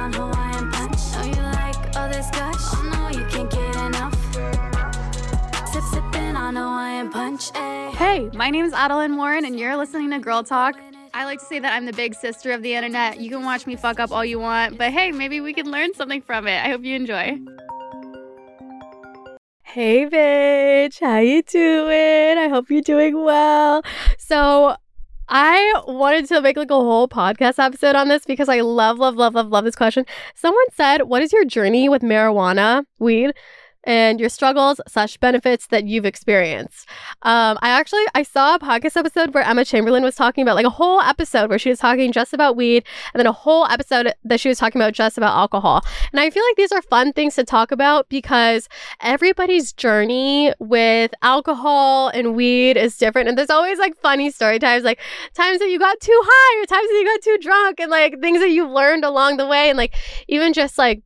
on Hawaiian punch. You like all this gush. Oh no, you can't get enough. Sip, sipping on Hawaiian punch. Ay. Hey, my name is Adelaine Morin, and you're listening to Girl Talk. I like to say that I'm the big sister of the internet. You can watch me fuck up all you want, but hey, maybe we can learn something from it. I hope you enjoy. Hey, bitch, how you doing? I hope you're doing well. So, I wanted to make like a whole podcast episode on this because I love, love, love, love, love this question. Someone said, "What is your journey with marijuana, weed?" And your struggles slash benefits that you've experienced. Um, I actually I saw a podcast episode where Emma Chamberlain was talking about like a whole episode where she was talking just about weed, and then a whole episode that she was talking about just about alcohol. And I feel like these are fun things to talk about because everybody's journey with alcohol and weed is different, and there's always like funny story times, like times that you got too high or times that you got too drunk, and like things that you've learned along the way, and like even just like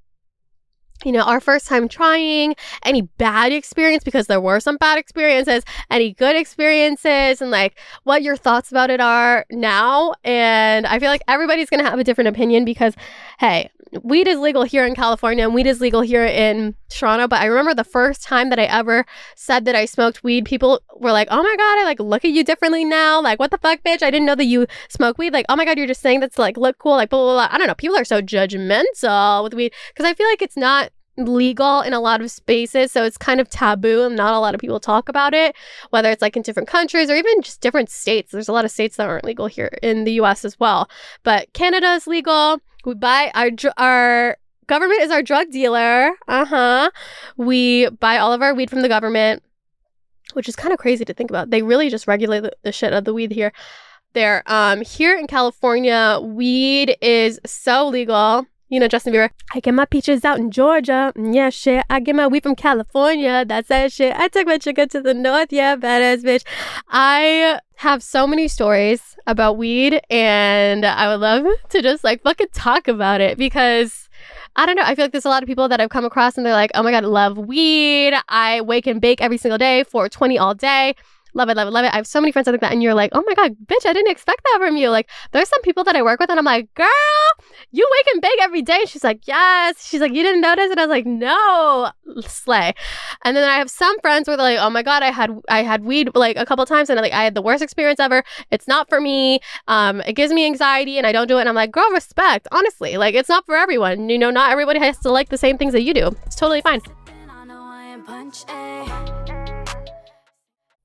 you know, our first time trying, any bad experience, because there were some bad experiences, any good experiences, and like what your thoughts about it are now. And I feel like everybody's going to have a different opinion because, hey, weed is legal here in California and weed is legal here in Toronto. But I remember the first time that I ever said that I smoked weed, people were like, oh my God, I like look at you differently now. Like, what the fuck, bitch? I didn't know that you smoke weed. Like, oh my God, you're just saying that's like look cool. Like, blah, blah, blah. I don't know. People are so judgmental with weed because I feel like it's not legal in a lot of spaces so it's kind of taboo and not a lot of people talk about it whether it's like in different countries or even just different states. There's a lot of states that aren't legal here in the US as well. But Canada is legal. We buy our our government is our drug dealer. Uh-huh. We buy all of our weed from the government which is kind of crazy to think about. They really just regulate the, the shit of the weed here. There um here in California weed is so legal you know, Justin Bieber. I get my peaches out in Georgia. Mm, Yeah, shit. I get my weed from California. That's that shit. I took my chicken to the north. Yeah, badass bitch. I have so many stories about weed, and I would love to just like fucking talk about it because. I don't know. I feel like there's a lot of people that I've come across and they're like, oh my God, I love weed. I wake and bake every single day, 420 all day love it, love it, love it. I have so many friends like that, and you're like, oh my god, bitch, I didn't expect that from you. Like, there's some people that I work with, and I'm like, girl, you wake and bake every day. And she's like, yes. She's like, you didn't notice, and I was like, no, slay. And then I have some friends where they're like, oh my god, I had I had weed like a couple times, and like I had the worst experience ever. It's not for me. Um, it gives me anxiety, and I don't do it. And I'm like, girl, respect. Honestly, like it's not for everyone. You know, not everybody has to like the same things that you do. It's totally fine.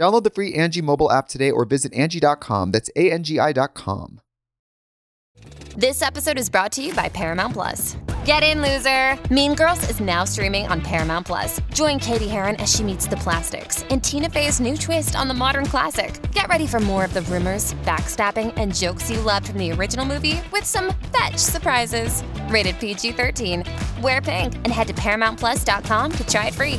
Download the free Angie mobile app today or visit Angie.com. That's A-N-G-I dot com. This episode is brought to you by Paramount Plus. Get in, loser! Mean Girls is now streaming on Paramount Plus. Join Cady Heron as she meets the plastics and Tina Fey's new twist on the modern classic. Get ready for more of the rumors, backstabbing, and jokes you loved from the original movie with some fetch surprises. Rated PG 13. Wear pink and head to ParamountPlus.com to try it free.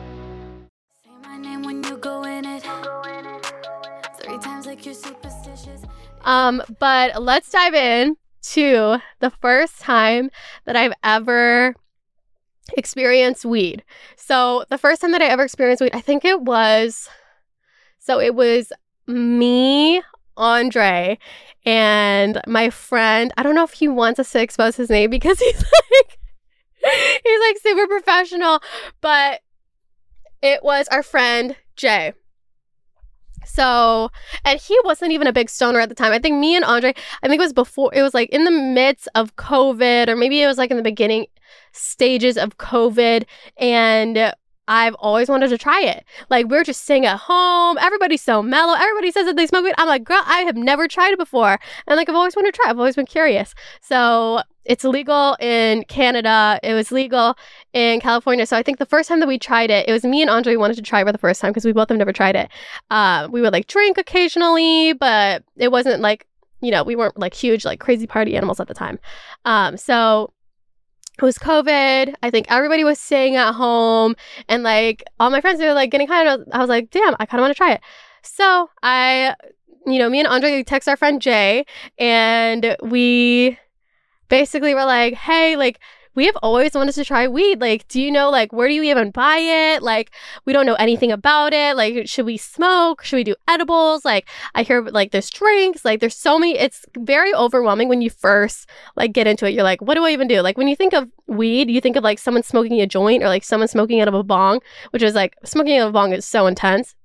Um, but let's dive in to the first time that I've ever experienced weed. So the first time that I ever experienced weed, I think it was so it was me, Andre, and my friend. I don't know if he wants us to expose his name because he's like he's like super professional, but it was our friend Jay. So, and he wasn't even a big stoner at the time. I think me and Andre, I think it was before, it was like in the midst of COVID, or maybe it was like in the beginning stages of COVID. And I've always wanted to try it. Like, we're just sitting at home. Everybody's so mellow. Everybody says that they smoke weed. I'm like, girl, I have never tried it before. And like, I've always wanted to try. I've always been curious. So, it's legal in Canada. It was legal in California. So I think the first time that we tried it, it was me and Andre wanted to try it for the first time because we both have never tried it. Uh, we would like drink occasionally, but it wasn't like, you know, we weren't like huge, like crazy party animals at the time. Um, so it was COVID. I think everybody was staying at home and like all my friends were like getting I was, I was like, damn, I kind of want to try it. So I, you know, me and Andre text our friend Jay and we basically were like, hey, like, we have always wanted to try weed. Like, do you know, like, where do you even buy it? Like, we don't know anything about it. Like, should we smoke? Should we do edibles? Like, I hear like there's drinks. Like, there's so many. It's very overwhelming when you first like get into it. You're like, what do I even do? Like, when you think of weed, you think of like someone smoking a joint or like someone smoking out of a bong, which is like smoking out of a bong is so intense.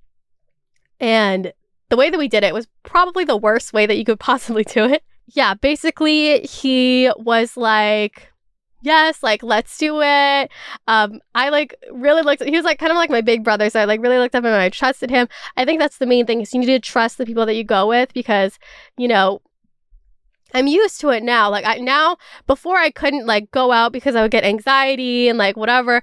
And the way that we did it was probably the worst way that you could possibly do it yeah, basically he was like, yes, like let's do it. Um, I like really looked. He was like kind of like my big brother, so I like really looked up and I trusted him. I think that's the main thing is you need to trust the people that you go with because you know. I'm used to it now. Like I now before I couldn't like go out because I would get anxiety and like whatever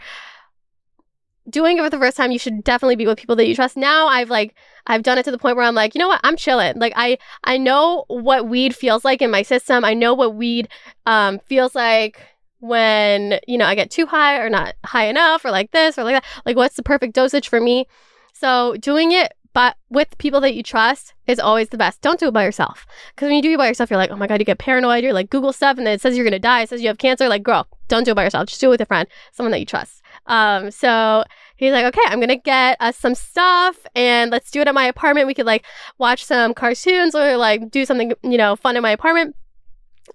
doing it for the first time, you should definitely be with people that you trust. Now I've like I've done it to the point where I'm like, you know what, I'm chilling. Like I I know what weed feels like in my system. I know what weed um feels like when, you know, I get too high or not high enough or like this or like that. Like what's the perfect dosage for me? So doing it but with people that you trust is always the best. Don't do it by yourself. Because when you do it by yourself, you're like, oh my God, you get paranoid. You're like, Google stuff and then it says you're going to die. It says you have cancer. Like, girl, don't do it by yourself. Just do it with a friend, someone that you trust. Um, so he's like, okay, I'm gonna get us some stuff and let's do it at my apartment. We could like watch some cartoons or like do something, you know, fun in my apartment.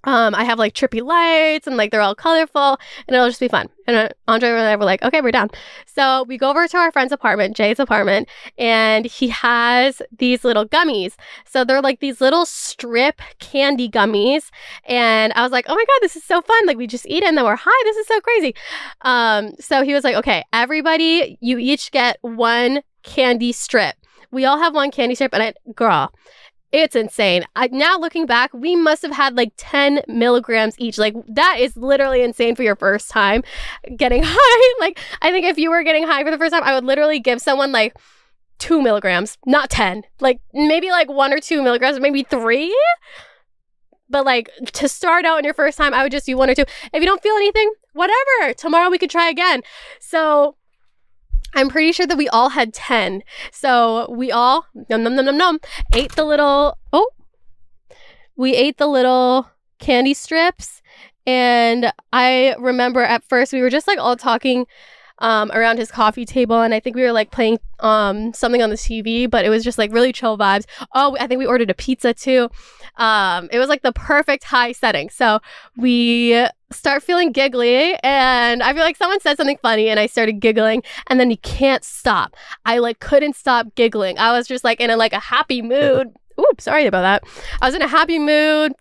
Um, I have like trippy lights and like they're all colorful and it'll just be fun. And uh, Andre and I were like, okay, we're down. So we go over to our friend's apartment, Jay's apartment, and he has these little gummies. So they're like these little strip candy gummies. And I was like, oh my God, this is so fun. Like we just eat it and then we're high. This is so crazy. Um, so he was like, okay, everybody, you each get one candy strip. We all have one candy strip, and I, girl, it's insane. I, now looking back, we must have had like 10 milligrams each. Like, that is literally insane for your first time getting high. like, I think if you were getting high for the first time, I would literally give someone like two milligrams, not 10. Like, maybe like one or two milligrams, maybe three. But like to start out in your first time, I would just do one or two. If you don't feel anything, whatever. Tomorrow we could try again. So I'm pretty sure that we all had 10. So we all, num num num num num, ate the little, oh, we ate the little candy strips. And I remember at first we were just like all talking um, around his coffee table. And I think we were like playing um, something on the TV, but it was just like really chill vibes. Oh, I think we ordered a pizza too. Um, it was like the perfect high setting. So we start feeling giggly and I feel like someone said something funny and I started giggling and then you can't stop. I like couldn't stop giggling. I was just like in a like a happy mood. Oops, sorry about that. I was in a happy mood,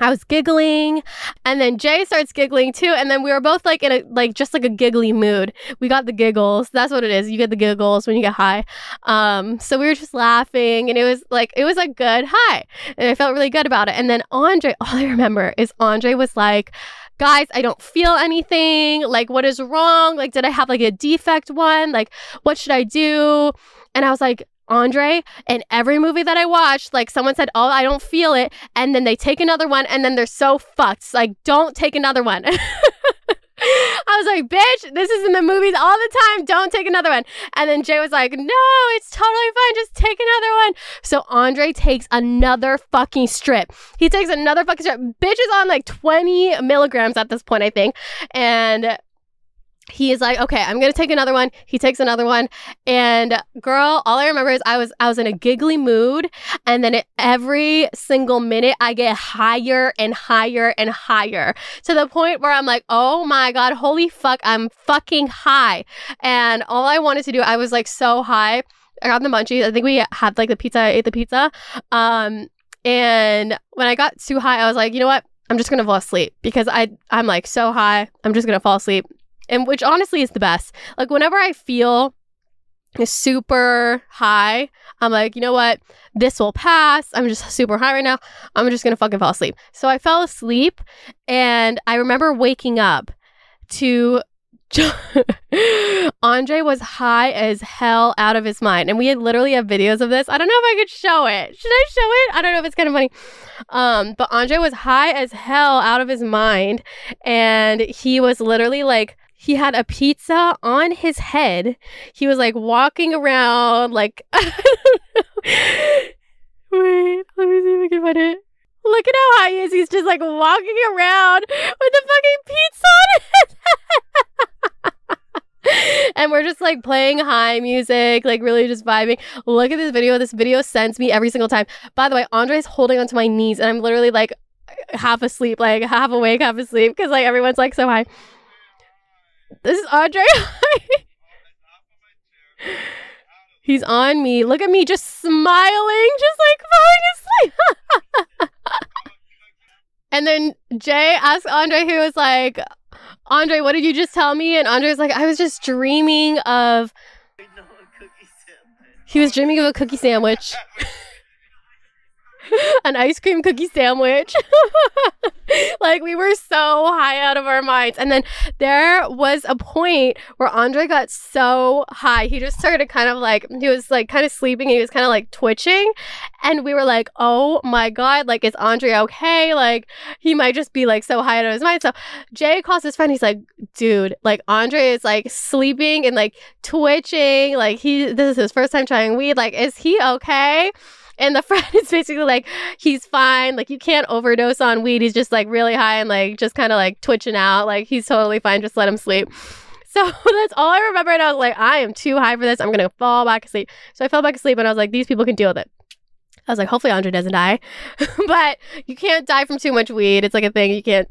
I was giggling and then Jay starts giggling too and then we were both like in a like just like a giggly mood. We got the giggles. That's what it is. You get the giggles when you get high. Um so we were just laughing and it was like it was a good high. And I felt really good about it. And then Andre, all I remember is Andre was like guys, I don't feel anything. Like, what is wrong? Like, did I have like a defect one? Like, what should I do? And I was like, Andre, in every movie that I watched, like someone said, Oh, I don't feel it. And then they take another one and then they're so fucked. It's like, don't take another one. I was like, bitch, this is in the movies all the time. Don't take another one. And then Jay was like, no, it's totally fine. Just take another one. So Andre takes another fucking strip. He takes another fucking strip. Bitch is on like 20 milligrams at this point, I think. And he is like, okay, I'm gonna take another one. He takes another one, and girl, all I remember is I was I was in a giggly mood, and then every single minute I get higher and higher and higher to the point where I'm like, oh my god, holy fuck, I'm fucking high, and all I wanted to do, I was like so high. I got the munchies. I think we had like the pizza. I ate the pizza, um, and when I got too high, I was like, you know what? I'm just gonna fall asleep because I I'm like so high. I'm just gonna fall asleep and which honestly is the best. Like whenever I feel super high, I'm like, you know what? This will pass. I'm just super high right now. I'm just gonna fucking fall asleep. So I fell asleep, and I remember waking up to. Andre was high as hell out of his mind. And we had literally have videos of this. I don't know if I could show it. Should I show it? I don't know if it's kind of funny. Um, but Andre was high as hell out of his mind. And he was literally like he had a pizza on his head. He was like walking around, like, wait, let me see if I can find it. Look at how high he is. He's just like walking around with a fucking pizza on his and we're just like playing high music, like really just vibing. Look at this video. This video sends me every single time. By the way, Andre's holding onto my knees, and I'm literally like half asleep, like half awake, half asleep, because like everyone's like so high. This is Andre. He's on me. Look at me just smiling, just like falling asleep. and then Jay asked Andre, who was like, Andre, what did you just tell me? And Andre's like, I was just dreaming of. He was dreaming of a cookie sandwich. an ice cream cookie sandwich. like we were so high out of our minds. And then there was a point where Andre got so high. He just started kind of like he was like kind of sleeping. He was kind of like twitching. And we were like, oh my God, like is Andre okay? Like he might just be like so high out of his mind. So Jay calls his friend, he's like, dude, like Andre is like sleeping and like twitching. Like he this is his first time trying weed. Like, is he okay? And the friend is basically like, he's fine. Like, you can't overdose on weed. He's just like really high and like just kind of like twitching out. Like, he's totally fine. Just let him sleep. So that's all I remember. And I was like, I am too high for this. I'm going to fall back asleep. So I fell back asleep and I was like, these people can deal with it. I was like, hopefully Andre doesn't die. but you can't die from too much weed. It's like a thing. You can't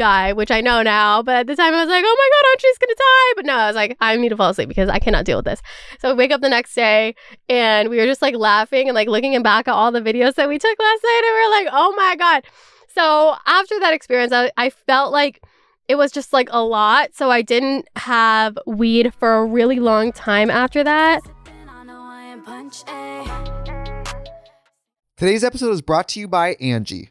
die, which I know now. But at the time, I was like, oh my God, Andre's gonna die. But no, I was like, I need to fall asleep because I cannot deal with this. So I wake up the next day and we were just like laughing and like looking back at all the videos that we took last night. And we were like, oh my God. So after that experience, I, I felt like it was just like a lot. So I didn't have weed for a really long time after that. Today's episode is brought to you by Angie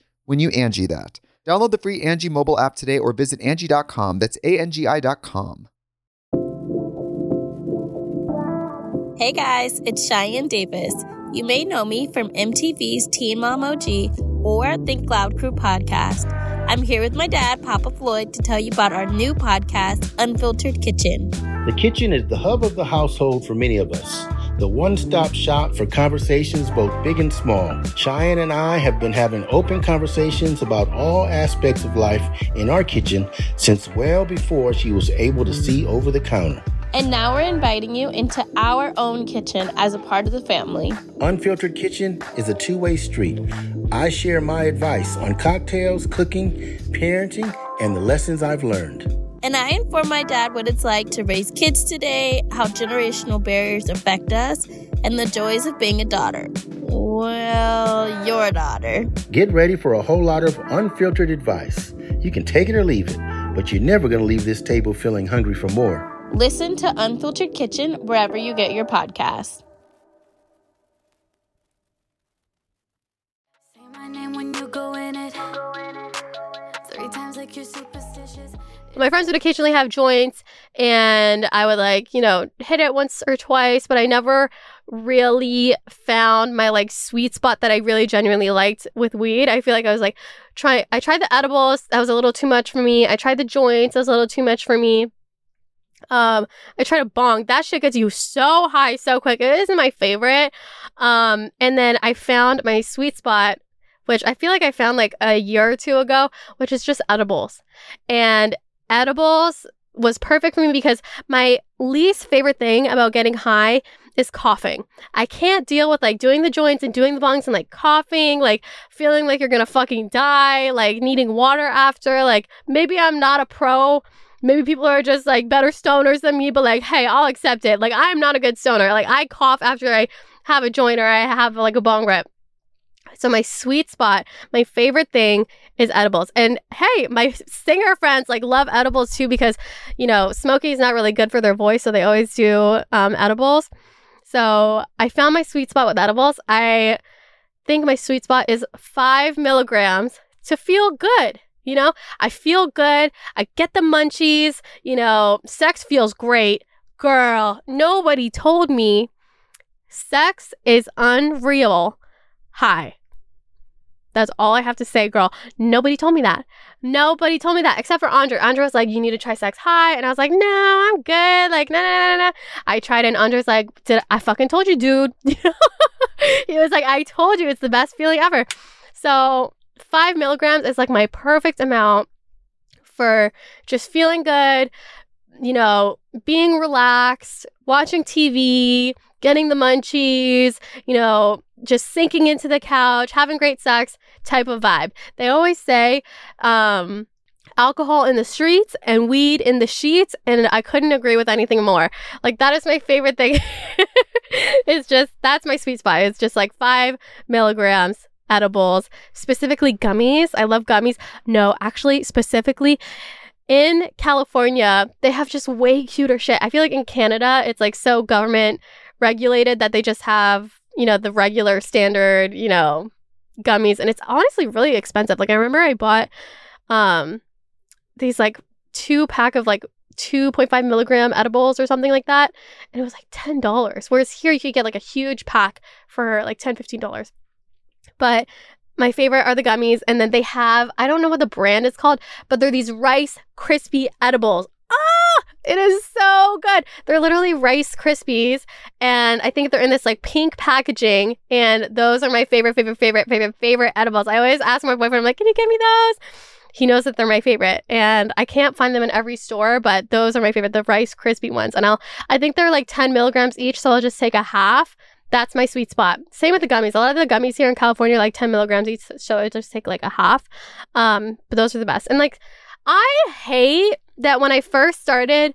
when you Angie that. Download the free Angie mobile app today or visit Angie.com. That's A-N-G-I dot com. Hey guys, it's Cheyenne Davis. You may know me from MTV's Teen Mom OG or Think Loud Crew podcast. I'm here with my dad, Papa Floyd, to tell you about our new podcast, Unfiltered Kitchen. The kitchen is the hub of the household for many of us. The one stop shop for conversations both big and small. Cheyenne and I have been having open conversations about all aspects of life in our kitchen since well before she was able to see over the counter. And now we're inviting you into our own kitchen as a part of the family. Unfiltered Kitchen is a two way street. I share my advice on cocktails, cooking, parenting, and the lessons I've learned. And I inform my dad what it's like to raise kids today, how generational barriers affect us, and the joys of being a daughter. Well, your daughter. Get ready for a whole lot of unfiltered advice. You can take it or leave it, but you're never going to leave this table feeling hungry for more. Listen to Unfiltered Kitchen wherever you get your podcasts. Say my name when you go in it. Three times like you're superstitious. My friends would occasionally have joints and I would like, you know, hit it once or twice, but I never really found my like sweet spot that I really genuinely liked with weed. I feel like I was like try I tried the edibles, that was a little too much for me. I tried the joints, that was a little too much for me. Um, I tried a bong. That shit gets you so high so quick. It isn't my favorite. Um, and then I found my sweet spot, which I feel like I found like a year or two ago, which is just edibles. And edibles was perfect for me because my least favorite thing about getting high is coughing. I can't deal with like doing the joints and doing the bongs and like coughing, like feeling like you're gonna fucking die, like needing water after. Like maybe I'm not a pro. Maybe people are just like better stoners than me, but like, hey, I'll accept it. Like I'm not a good stoner. Like I cough after I have a joint or I have like a bong rip. So my sweet spot, my favorite thing is edibles. And hey, my singer friends like love edibles too because, you know, smoking is not really good for their voice, so they always do um, edibles. So I found my sweet spot with edibles. I think my sweet spot is five milligrams to feel good. You know, I feel good. I get the munchies. You know, sex feels great. Girl, nobody told me sex is unreal high. That's all I have to say, girl. Nobody told me that. Nobody told me that except for Andre. Andre was like, you need to try sex high. And I was like, no, I'm good. Like, no, no, no, no. I tried and Andre's like, did I fucking told you, dude. he was like, I told you it's the best feeling ever. So five milligrams is like my perfect amount for just feeling good, you know, being relaxed, watching TV, getting the munchies, you know, just sinking into the couch, having great sex type of vibe. They always say, um, alcohol in the streets and weed in the sheets and i couldn't agree with anything more. Like that is my favorite thing. It's just that's my sweet spot. It's just like five milligrams edibles specifically gummies. I love gummies. No actually specifically in california they have just way cuter shit. I feel like in canada it's like so government regulated that they just have you know the regular standard you know gummies. And it's honestly really expensive. Like i remember i bought um these like two pack of like 2.5 milligram edibles or something like that. And it was like $10 whereas here you could get like a huge pack for like $10 $15 but my favorite are the gummies. And then they have i don't know what the brand is called but they're these rice crispy edibles. Ah it is so good. They're literally rice krispies and i think they're in this like pink packaging and those are my favorite favorite favorite favorite favorite edibles. I always ask my boyfriend i'm like can you get me those? He knows that they're my favorite and i can't find them in every store but those are my favorite the rice crispy ones and i'll i think they're like 10 milligrams each so i'll just take a half. That's my sweet spot. Same with the gummies. A lot of the gummies here in california are like 10 milligrams each so i just take like a half. Um but those are the best. And like i hate that when i first started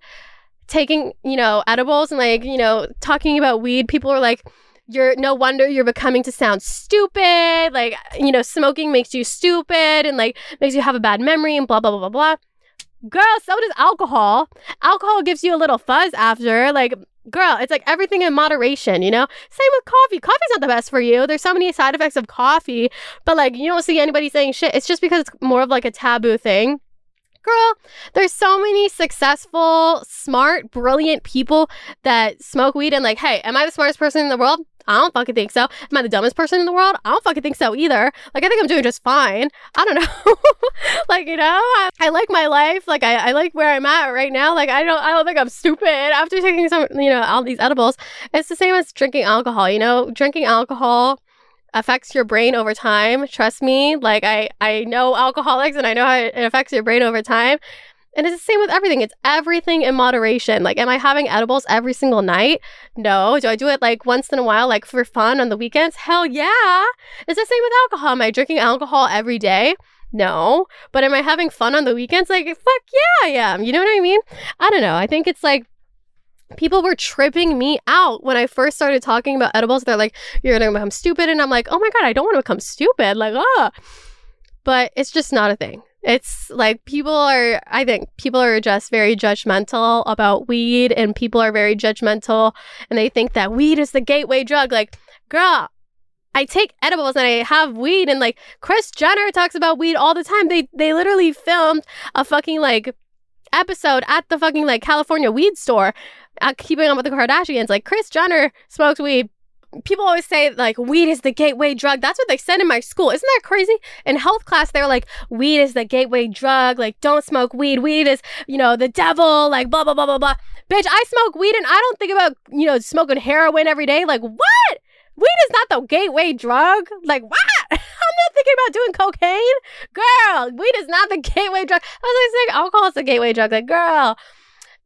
taking you know edibles and like you know talking about weed people are like you're no wonder you're becoming to sound stupid. Like, you know, smoking makes you stupid and like makes you have a bad memory and blah, blah, blah, blah, blah. Girl, so does alcohol. Alcohol gives you a little fuzz after. Like, girl, it's like everything in moderation, you know? Same with coffee. Coffee's not the best for you. There's so many side effects of coffee, but like you don't see anybody saying shit. It's just because it's more of like a taboo thing. Girl, there's so many successful, smart, brilliant people that smoke weed and like, hey, am I the smartest person in the world? I don't fucking think so. Am I the dumbest person in the world? I don't fucking think so either. Like, I think I'm doing just fine. I don't know. like, you know, I, I, like my life. Like, I, I like where I'm at right now. Like, I don't, I don't think I'm stupid after taking some, you know, all these edibles. It's the same as drinking alcohol. You know, drinking alcohol affects your brain over time. Trust me. Like, I, I know alcoholics and I know how it affects your brain over time. And it's the same with everything. It's everything in moderation. Like, am I having edibles every single night? No. Do I do it like once in a while, like for fun on the weekends? Hell yeah. It's the same with alcohol. Am I drinking alcohol every day? No. But am I having fun on the weekends? Like, fuck yeah, I am. You know what I mean? I don't know. I think it's like, people were tripping me out when I first started talking about edibles. They're like, you're gonna become stupid. And I'm like, oh my God, I don't wanna become stupid. Like, ah. But it's just not a thing. It's like people are, I think people are just very judgmental about weed and people are very judgmental and they think that weed is the gateway drug. Like, girl, I take edibles and I have weed and like Kris Jenner talks about weed all the time. They they literally filmed a fucking like episode at the fucking like California weed store, uh, keeping on with the Kardashians. Like Kris Jenner smokes weed people always say like weed is the gateway drug. That's what they said in my school. Isn't that crazy? In health class, they were like, weed is the gateway drug. Like, don't smoke weed. Weed is, you know, the devil. Like, blah blah blah blah blah. Bitch, I smoke weed and I don't think about you know smoking heroin every day. Like, what? Weed is not the gateway drug. Like, what? I'm not thinking about doing cocaine. Girl, weed is not the gateway drug. I was like saying alcohol is the gateway drug. Like, girl,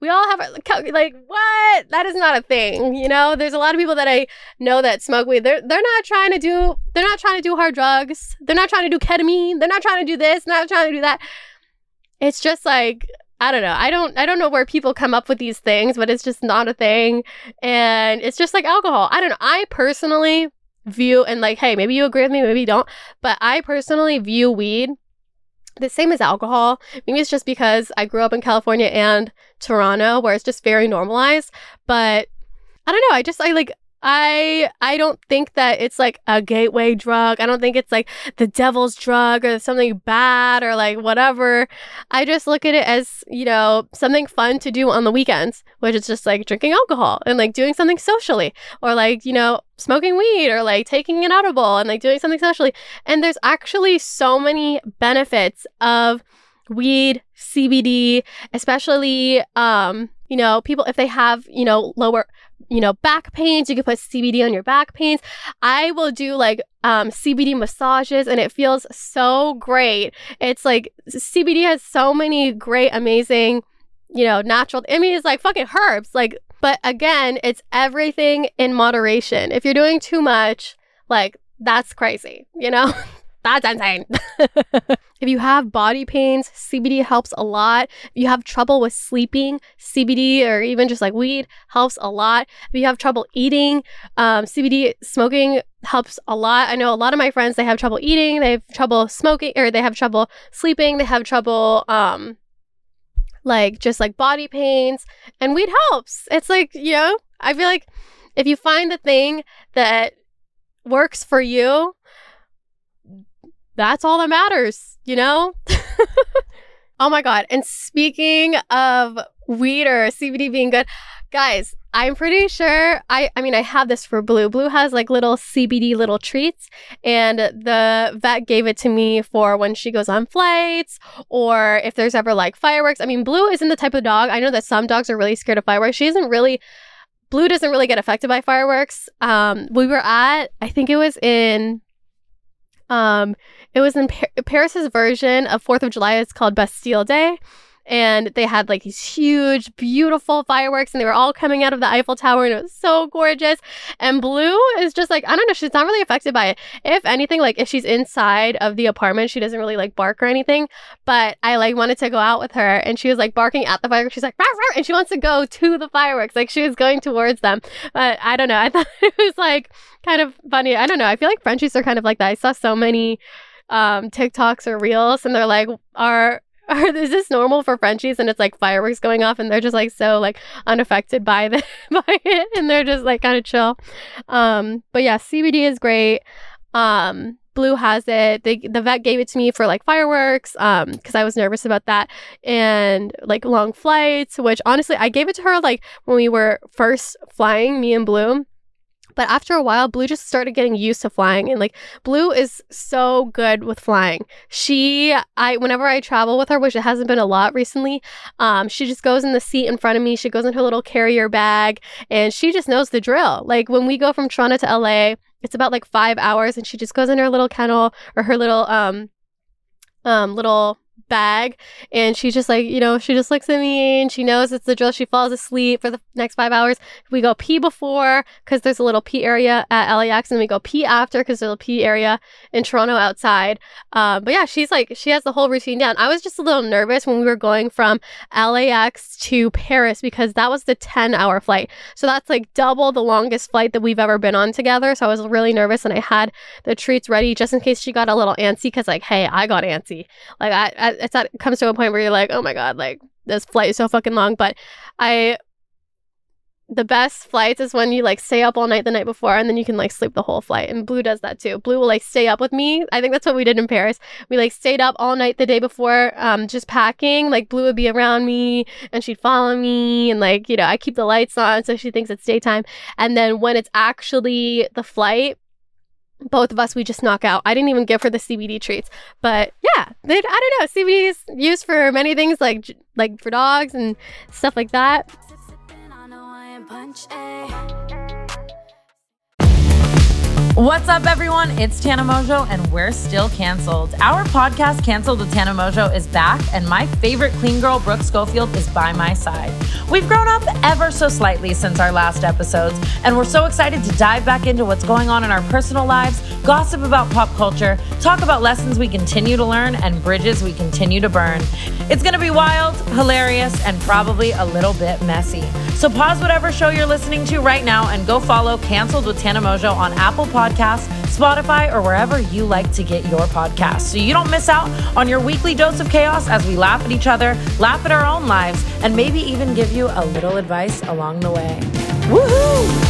we all have our, like what? That is not a thing you know? There's a lot of people that i know that smoke weed. They're they're not trying to do they're not trying to do hard drugs. They're not trying to do ketamine. They're not trying to do this not trying to do that. It's just like i don't know. I don't i don't know where people come up with these things but it's just not a thing. And it's just like alcohol. I don't know. I personally view and like hey maybe you agree with me maybe you don't but i personally view weed the same as alcohol. Maybe it's just because I grew up in California and Toronto where it's just very normalized. But I don't know. I just, I like, I I don't think that it's like a gateway drug. I don't think it's like the devil's drug or something bad or like whatever. I just look at it as, you know, something fun to do on the weekends, which is just like drinking alcohol and like doing something socially or like, you know, smoking weed or like taking an edible and like doing something socially. And there's actually so many benefits of weed, CBD, especially um, you know, people if they have, you know, lower you know, back pains. You can put CBD on your back pains. I will do like um, CBD massages and it feels so great. It's like CBD has so many great, amazing, you know, natural. I mean, it's like fucking herbs. Like, but again, it's everything in moderation. If you're doing too much, like, that's crazy, you know? That's insane. if you have body pains, CBD helps a lot. If you have trouble with sleeping, CBD or even just like weed helps a lot. If you have trouble eating, um, CBD smoking helps a lot. I know a lot of my friends, they have trouble eating, they have trouble smoking, or they have trouble sleeping, they have trouble, um, like just like body pains, and weed helps. It's like, you know, I feel like if you find the thing that works for you, that's all that matters, you know? oh my God. And speaking of weed or CBD being good, guys, I'm pretty sure I I mean I have this for Blue. Blue has like little CBD little treats and the vet gave it to me for when she goes on flights or if there's ever like fireworks. I mean Blue isn't the type of dog. I know that some dogs are really scared of fireworks. She isn't really Blue doesn't really get affected by fireworks. Um we were at I think it was in um, it was in Par- Paris's version of Fourth of July. It's called Bastille Day, and they had like these huge, beautiful fireworks, and they were all coming out of the Eiffel Tower, and it was so gorgeous. And Blue is just like I don't know, she's not really affected by it. If anything, like if she's inside of the apartment, she doesn't really like bark or anything. But I like wanted to go out with her, and she was like barking at the fireworks. She's like, and she wants to go to the fireworks, like she was going towards them. But I don't know. I thought it was like kind of funny. I don't know. I feel like Frenchies are kind of like that. I saw so many um, TikToks or reels, and they're like, our are is this normal for Frenchies and it's like fireworks going off and they're just like so like unaffected by the by it and they're just like kind of chill. Um, but yeah, CBD is great. Um, Blue has it. They, the vet gave it to me for like fireworks um because I was nervous about that and like long flights, which honestly I gave it to her like when we were first flying, me and Blue. But after a while, Blue just started getting used to flying. And like Blue is so good with flying. She I whenever I travel with her, which it hasn't been a lot recently, um, she just goes in the seat in front of me. She goes in her little carrier bag and she just knows the drill. Like when we go from Toronto to LA, it's about like five hours and she just goes in her little kennel or her little um um little bag and she's just like you know she just looks at me and she knows it's the drill. She falls asleep for the next five hours. We go pee before because there's a little pee area at lax and we go pee after because there's a pee area in toronto outside. Uh, but yeah she's like she has the whole routine down. I was just a little nervous when we were going from lax to paris because that was the 10 hour flight. So that's like double the longest flight that we've ever been on together. So i was really nervous and i had the treats ready just in case she got a little antsy because like hey i got antsy. Like I, I it's at, it comes to a point where you're like, oh my god, like this flight is so fucking long. But I, the best flights is when you like stay up all night the night before and then you can like sleep the whole flight. And Blue does that too. Blue will like stay up with me. I think that's what we did in Paris. We like stayed up all night the day before, um, just packing. Like Blue would be around me and she'd follow me and like you know I keep the lights on so she thinks it's daytime. And then when it's actually the flight both of us we just knock out. I didn't even give her the CBD treats, but yeah, they, I don't know. CBD is used for many things, like like for dogs and stuff like that. What's up, everyone? It's Tana Mongeau, and we're still canceled. Our podcast, Canceled with Tana Mongeau, is back, and my favorite clean girl, Brooke Schofield, is by my side. We've grown up ever so slightly since our last episodes, and we're so excited to dive back into what's going on in our personal lives, gossip about pop culture, talk about lessons we continue to learn, and bridges we continue to burn. It's gonna be wild, hilarious, and probably a little bit messy. So pause whatever show you're listening to right now and go follow Canceled with Tana Mongeau on Apple. Podcasts, Spotify, or wherever you like to get your podcasts so you don't miss out on your weekly dose of chaos as we laugh at each other, laugh at our own lives, and maybe even give you a little advice along the way. Woohoo!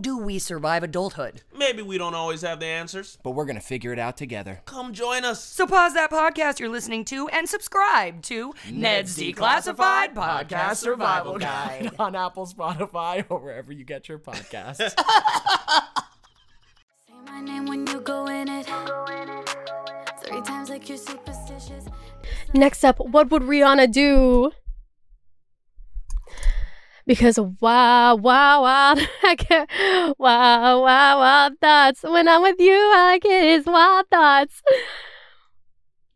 do we survive adulthood? Maybe we don't always have the answers, but we're going to figure it out together. Come join us. So pause that podcast you're listening to and subscribe to Ned's Declassified Podcast Survival Guide on Apple, Spotify, or wherever you get your podcasts. Say my name when you go in it. Three times like you're superstitious. Next up, what would Rihanna do? Because wow, wow, wow, I get wow, wow, wow thoughts. When I'm with you, I get his wild thoughts.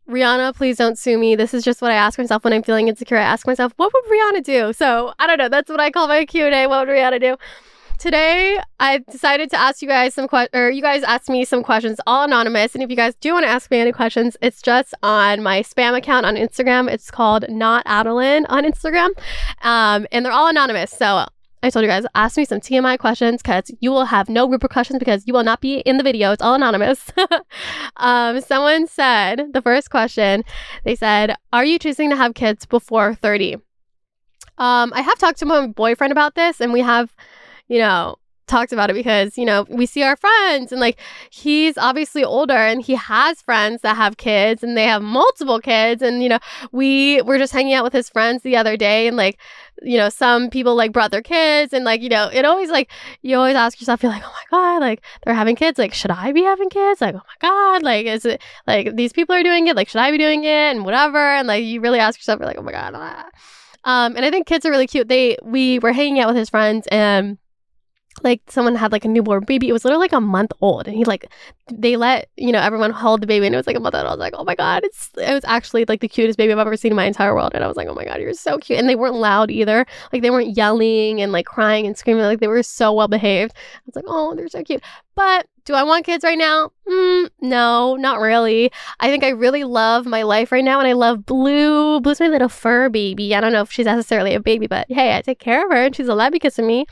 Rihanna, please don't sue me. This is just what I ask myself when I'm feeling insecure. I ask myself, what would Rihanna do? So I don't know. That's what I call my Q and A. What would Rihanna do? Today, I decided to ask you guys some questions, or you guys asked me some questions, all anonymous. And if you guys do want to ask me any questions, it's just on my spam account on Instagram. It's called Not Adelaine on Instagram, um, and they're all anonymous. So I told you guys, ask me some TMI questions because you will have no repercussions because you will not be in the video. It's all anonymous. um, someone said the first question. They said, "Are you choosing to have kids before 30?" Um, I have talked to my boyfriend about this, and we have you know, talked about it because, you know, we see our friends and like he's obviously older and he has friends that have kids and they have multiple kids. And, you know, we were just hanging out with his friends the other day and like, you know, some people like brought their kids and like, you know, it always like, you always ask yourself, you're like, oh my God, like they're having kids. Like, should I be having kids? Like, oh my God, like, is it like these people are doing it? Like, should I be doing it? And whatever. And like, you really ask yourself, you're like, oh my God. Ah. Um, and I think kids are really cute. They, we were hanging out with his friends and, like someone had like a newborn baby. It was literally like a month old, and he like they let you know everyone hold the baby, and it was like a month old. I was like, oh my god, it's it was actually like the cutest baby I've ever seen in my entire world, and I was like, oh my god, you're so cute. And they weren't loud either, like they weren't yelling and like crying and screaming, like they were so well behaved. I was like, oh, they're so cute. But do I want kids right now? Mm, no, not really. I think I really love my life right now, and I love Blue. Blue's my little fur baby. I don't know if she's necessarily a baby, but hey, I take care of her, and she's alive because of me.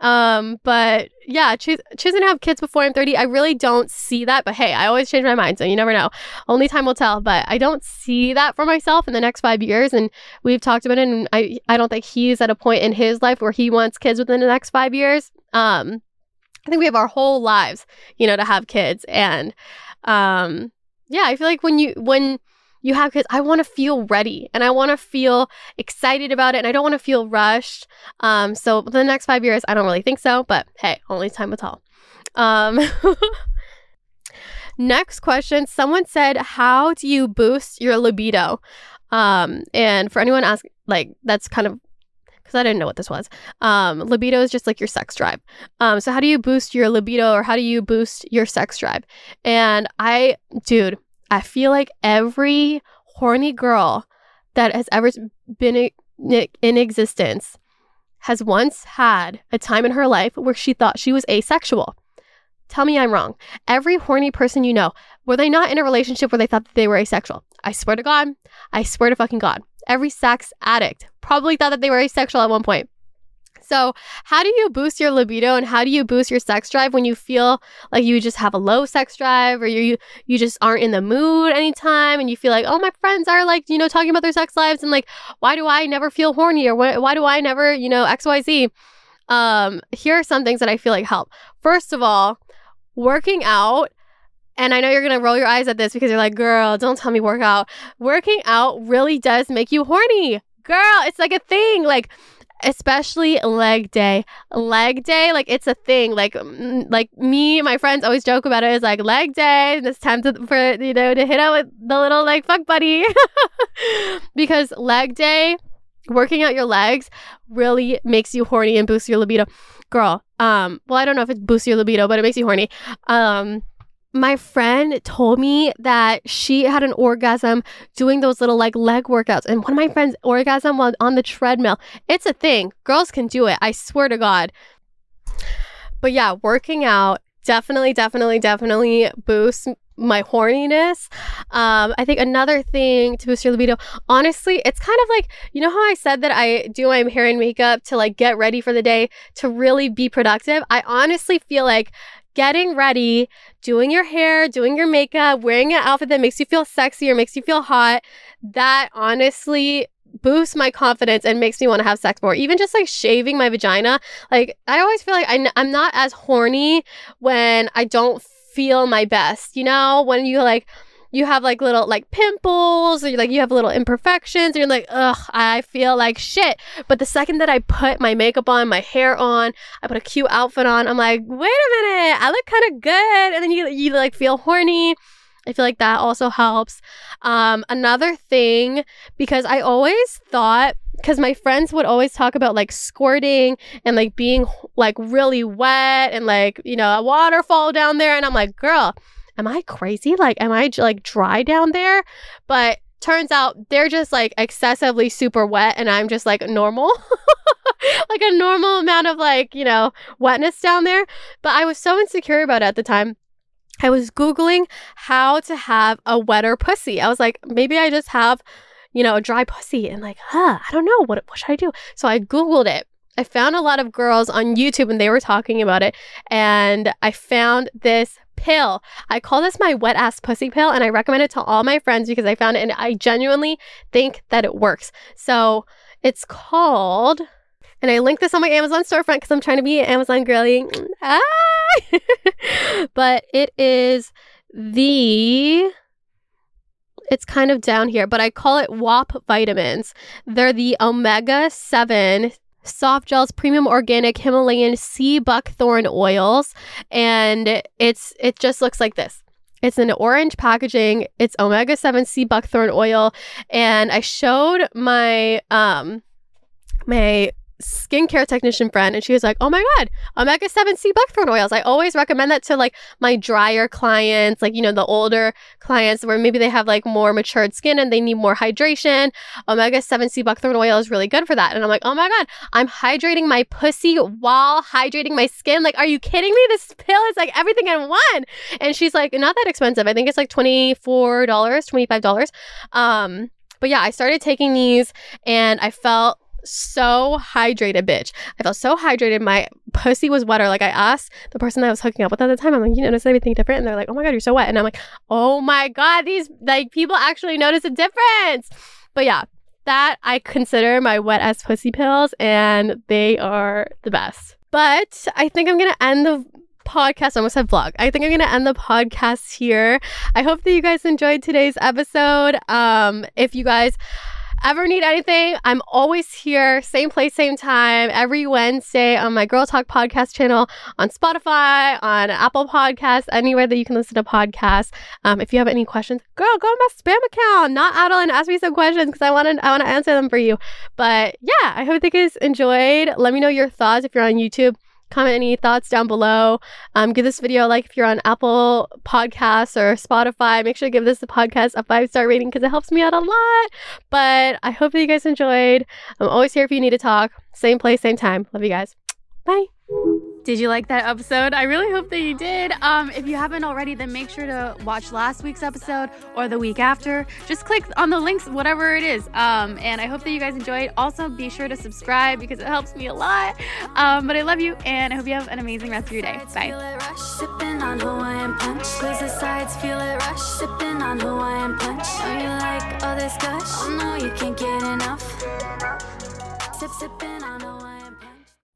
Um, but yeah, choosing to have kids before I'm 30, I really don't see that. But hey, I always change my mind, so you never know. Only time will tell. But I don't see that for myself in the next five years. And we've talked about it, and I I don't think he's at a point in his life where he wants kids within the next five years. Um, I think we have our whole lives, you know, to have kids. And um, yeah, I feel like when you when you have kids, I want to feel ready and I want to feel excited about it and I don't want to feel rushed. Um, so the next five years, I don't really think so, but hey, only time will tell. Um, next question. Someone said, How do you boost your libido? Um, and for anyone ask like that's kind of because I didn't know what this was. Um, libido is just like your sex drive. Um, so how do you boost your libido or how do you boost your sex drive? And I, dude, I feel like every horny girl that has ever been in existence has once had a time in her life where she thought she was asexual. Tell me I'm wrong. Every horny person you know, were they not in a relationship where they thought that they were asexual? I swear to God. I swear to fucking God. Every sex addict probably thought that they were asexual at one point. So, how do you boost your libido and how do you boost your sex drive when you feel like you just have a low sex drive or you you just aren't in the mood anytime and you feel like, "Oh, my friends are like, you know, talking about their sex lives and like, why do I never feel horny or why, why do I never, you know, XYZ?" Um, here are some things that I feel like help. First of all, working out and I know you're to roll your eyes at this because you're like, girl, don't tell me work out. Working out really does make you horny. Girl, it's like a thing. Like, especially leg day. Leg day, like it's a thing. Like, like me, my friends always joke about it. It's like leg day. And it's time to, for you know to hit out with the little like fuck buddy, because leg day, working out your legs really makes you horny and boosts your libido. Girl, um, well I don't know if it boosts your libido, but it makes you horny. Um my friend told me that she had an orgasm doing those little like leg workouts and one of my friends orgasm while on the treadmill. It's a thing. Girls can do it i swear to god. But yeah working out definitely definitely definitely boosts my horniness. Um i think another thing to boost your libido honestly it's kind of like you know how i said that i do my hair and makeup to like get ready for the day to really be productive? I honestly feel like getting ready, doing your hair, doing your makeup, wearing an outfit that makes you feel sexy or makes you feel hot, that honestly boosts my confidence and makes me want to have sex more. Even just like shaving my vagina, like I always feel like I, I'm not as horny when I don't feel my best, you know, when you like you have like little like pimples or like you have little imperfections and you're like ugh i feel like shit but the second that i put my makeup on my hair on i put a cute outfit on i'm like wait a minute i look kind of good and then you you like feel horny I feel like that also helps. Um, another thing, because I always thought, because my friends would always talk about like squirting and like being like really wet and like, you know, a waterfall down there. And I'm like, girl, am I crazy? Like, am I like dry down there? But turns out they're just like excessively super wet and I'm just like normal. like a normal amount of like, you know, wetness down there. But I was so insecure about it at the time. I was Googling how to have a wetter pussy. I was like, maybe I just have, you know, a dry pussy. And like, huh, I don't know. What, what should I do? So I Googled it. I found a lot of girls on YouTube and they were talking about it. And I found this pill. I call this my wet ass pussy pill and I recommend it to all my friends because I found it and I genuinely think that it works. So it's called, and I link this on my Amazon storefront because I'm trying to be an Amazon girly. Ah! but it is the it's kind of down here, but I call it WAP vitamins. They're the omega 7 soft gels premium organic himalayan sea buckthorn oils. And it's it just looks like this. It's an orange packaging. It's omega-7 sea buckthorn oil. And i showed my um my skincare technician friend, and she was like, "Oh my god, omega seven sea buckthorn oils. I always recommend that to like my drier clients, like you know the older clients where maybe they have like more matured skin and they need more hydration. Omega seven sea buckthorn oil is really good for that." And I'm like, "Oh my god, I'm hydrating my pussy while hydrating my skin. Like, are you kidding me? This pill is like everything in one." And she's like, "Not that expensive. I think it's like twenty four dollars, twenty five dollars." Um, but yeah, I started taking these and I felt so hydrated, bitch. I felt so hydrated. My pussy was wetter. Like I asked the person I was hooking up with at the time, I'm like, you notice anything different? And they're like, oh my God, you're so wet. And I'm like, oh my God, these like people actually notice a difference. But yeah, that I consider my wet ass pussy pills and they are the best. But I think I'm gonna end the podcast. I almost said vlog. I think I'm gonna end the podcast here. I hope that you guys enjoyed today's episode. Um, if you guys ever need anything, I'm always here, same place, same time, every Wednesday on my Girl Talk podcast channel, on Spotify, on Apple Podcasts, anywhere that you can listen to podcasts. Um, if you have any questions, girl, go on my spam account, not Adelaine, ask me some questions because I want to I want to answer them for you. But yeah, I hope you guys enjoyed. Let me know your thoughts if you're on YouTube comment any thoughts down below. Um, give this video a like if you're on Apple Podcasts or Spotify. Make sure to give this the podcast a five star rating because it helps me out a lot. But I hope that you guys enjoyed. I'm always here if you need to talk. Same place, same time. Love you guys. Bye. Did you like that episode? I really hope that you did. Um, if you haven't already, then make sure to watch last week's episode or the week after. Just click on the links, whatever it is. Um, and I hope that you guys enjoyed. Also, be sure to subscribe because it helps me a lot. Um, but I love you, and I hope you have an amazing rest of your day. Bye. Sipping on Hawaiian punch. Squeeze the sides, feel it rush. Sipping on Hawaiian punch. You like all this gush. Oh no, you can't get enough. Sip, sipping on Hawaiian.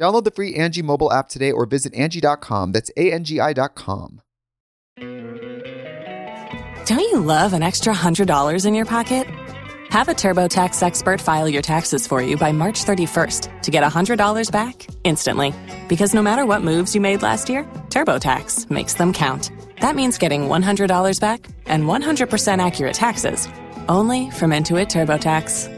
Download the free Angi mobile app today or visit Angi.com. That's A-N-G-I dot com. Don't you love an extra $100 in your pocket? Have a TurboTax expert file your taxes for you by March 31st to get $100 back instantly. Because no matter what moves you made last year, TurboTax makes them count. That means getting $100 back and 100% accurate taxes only from Intuit TurboTax.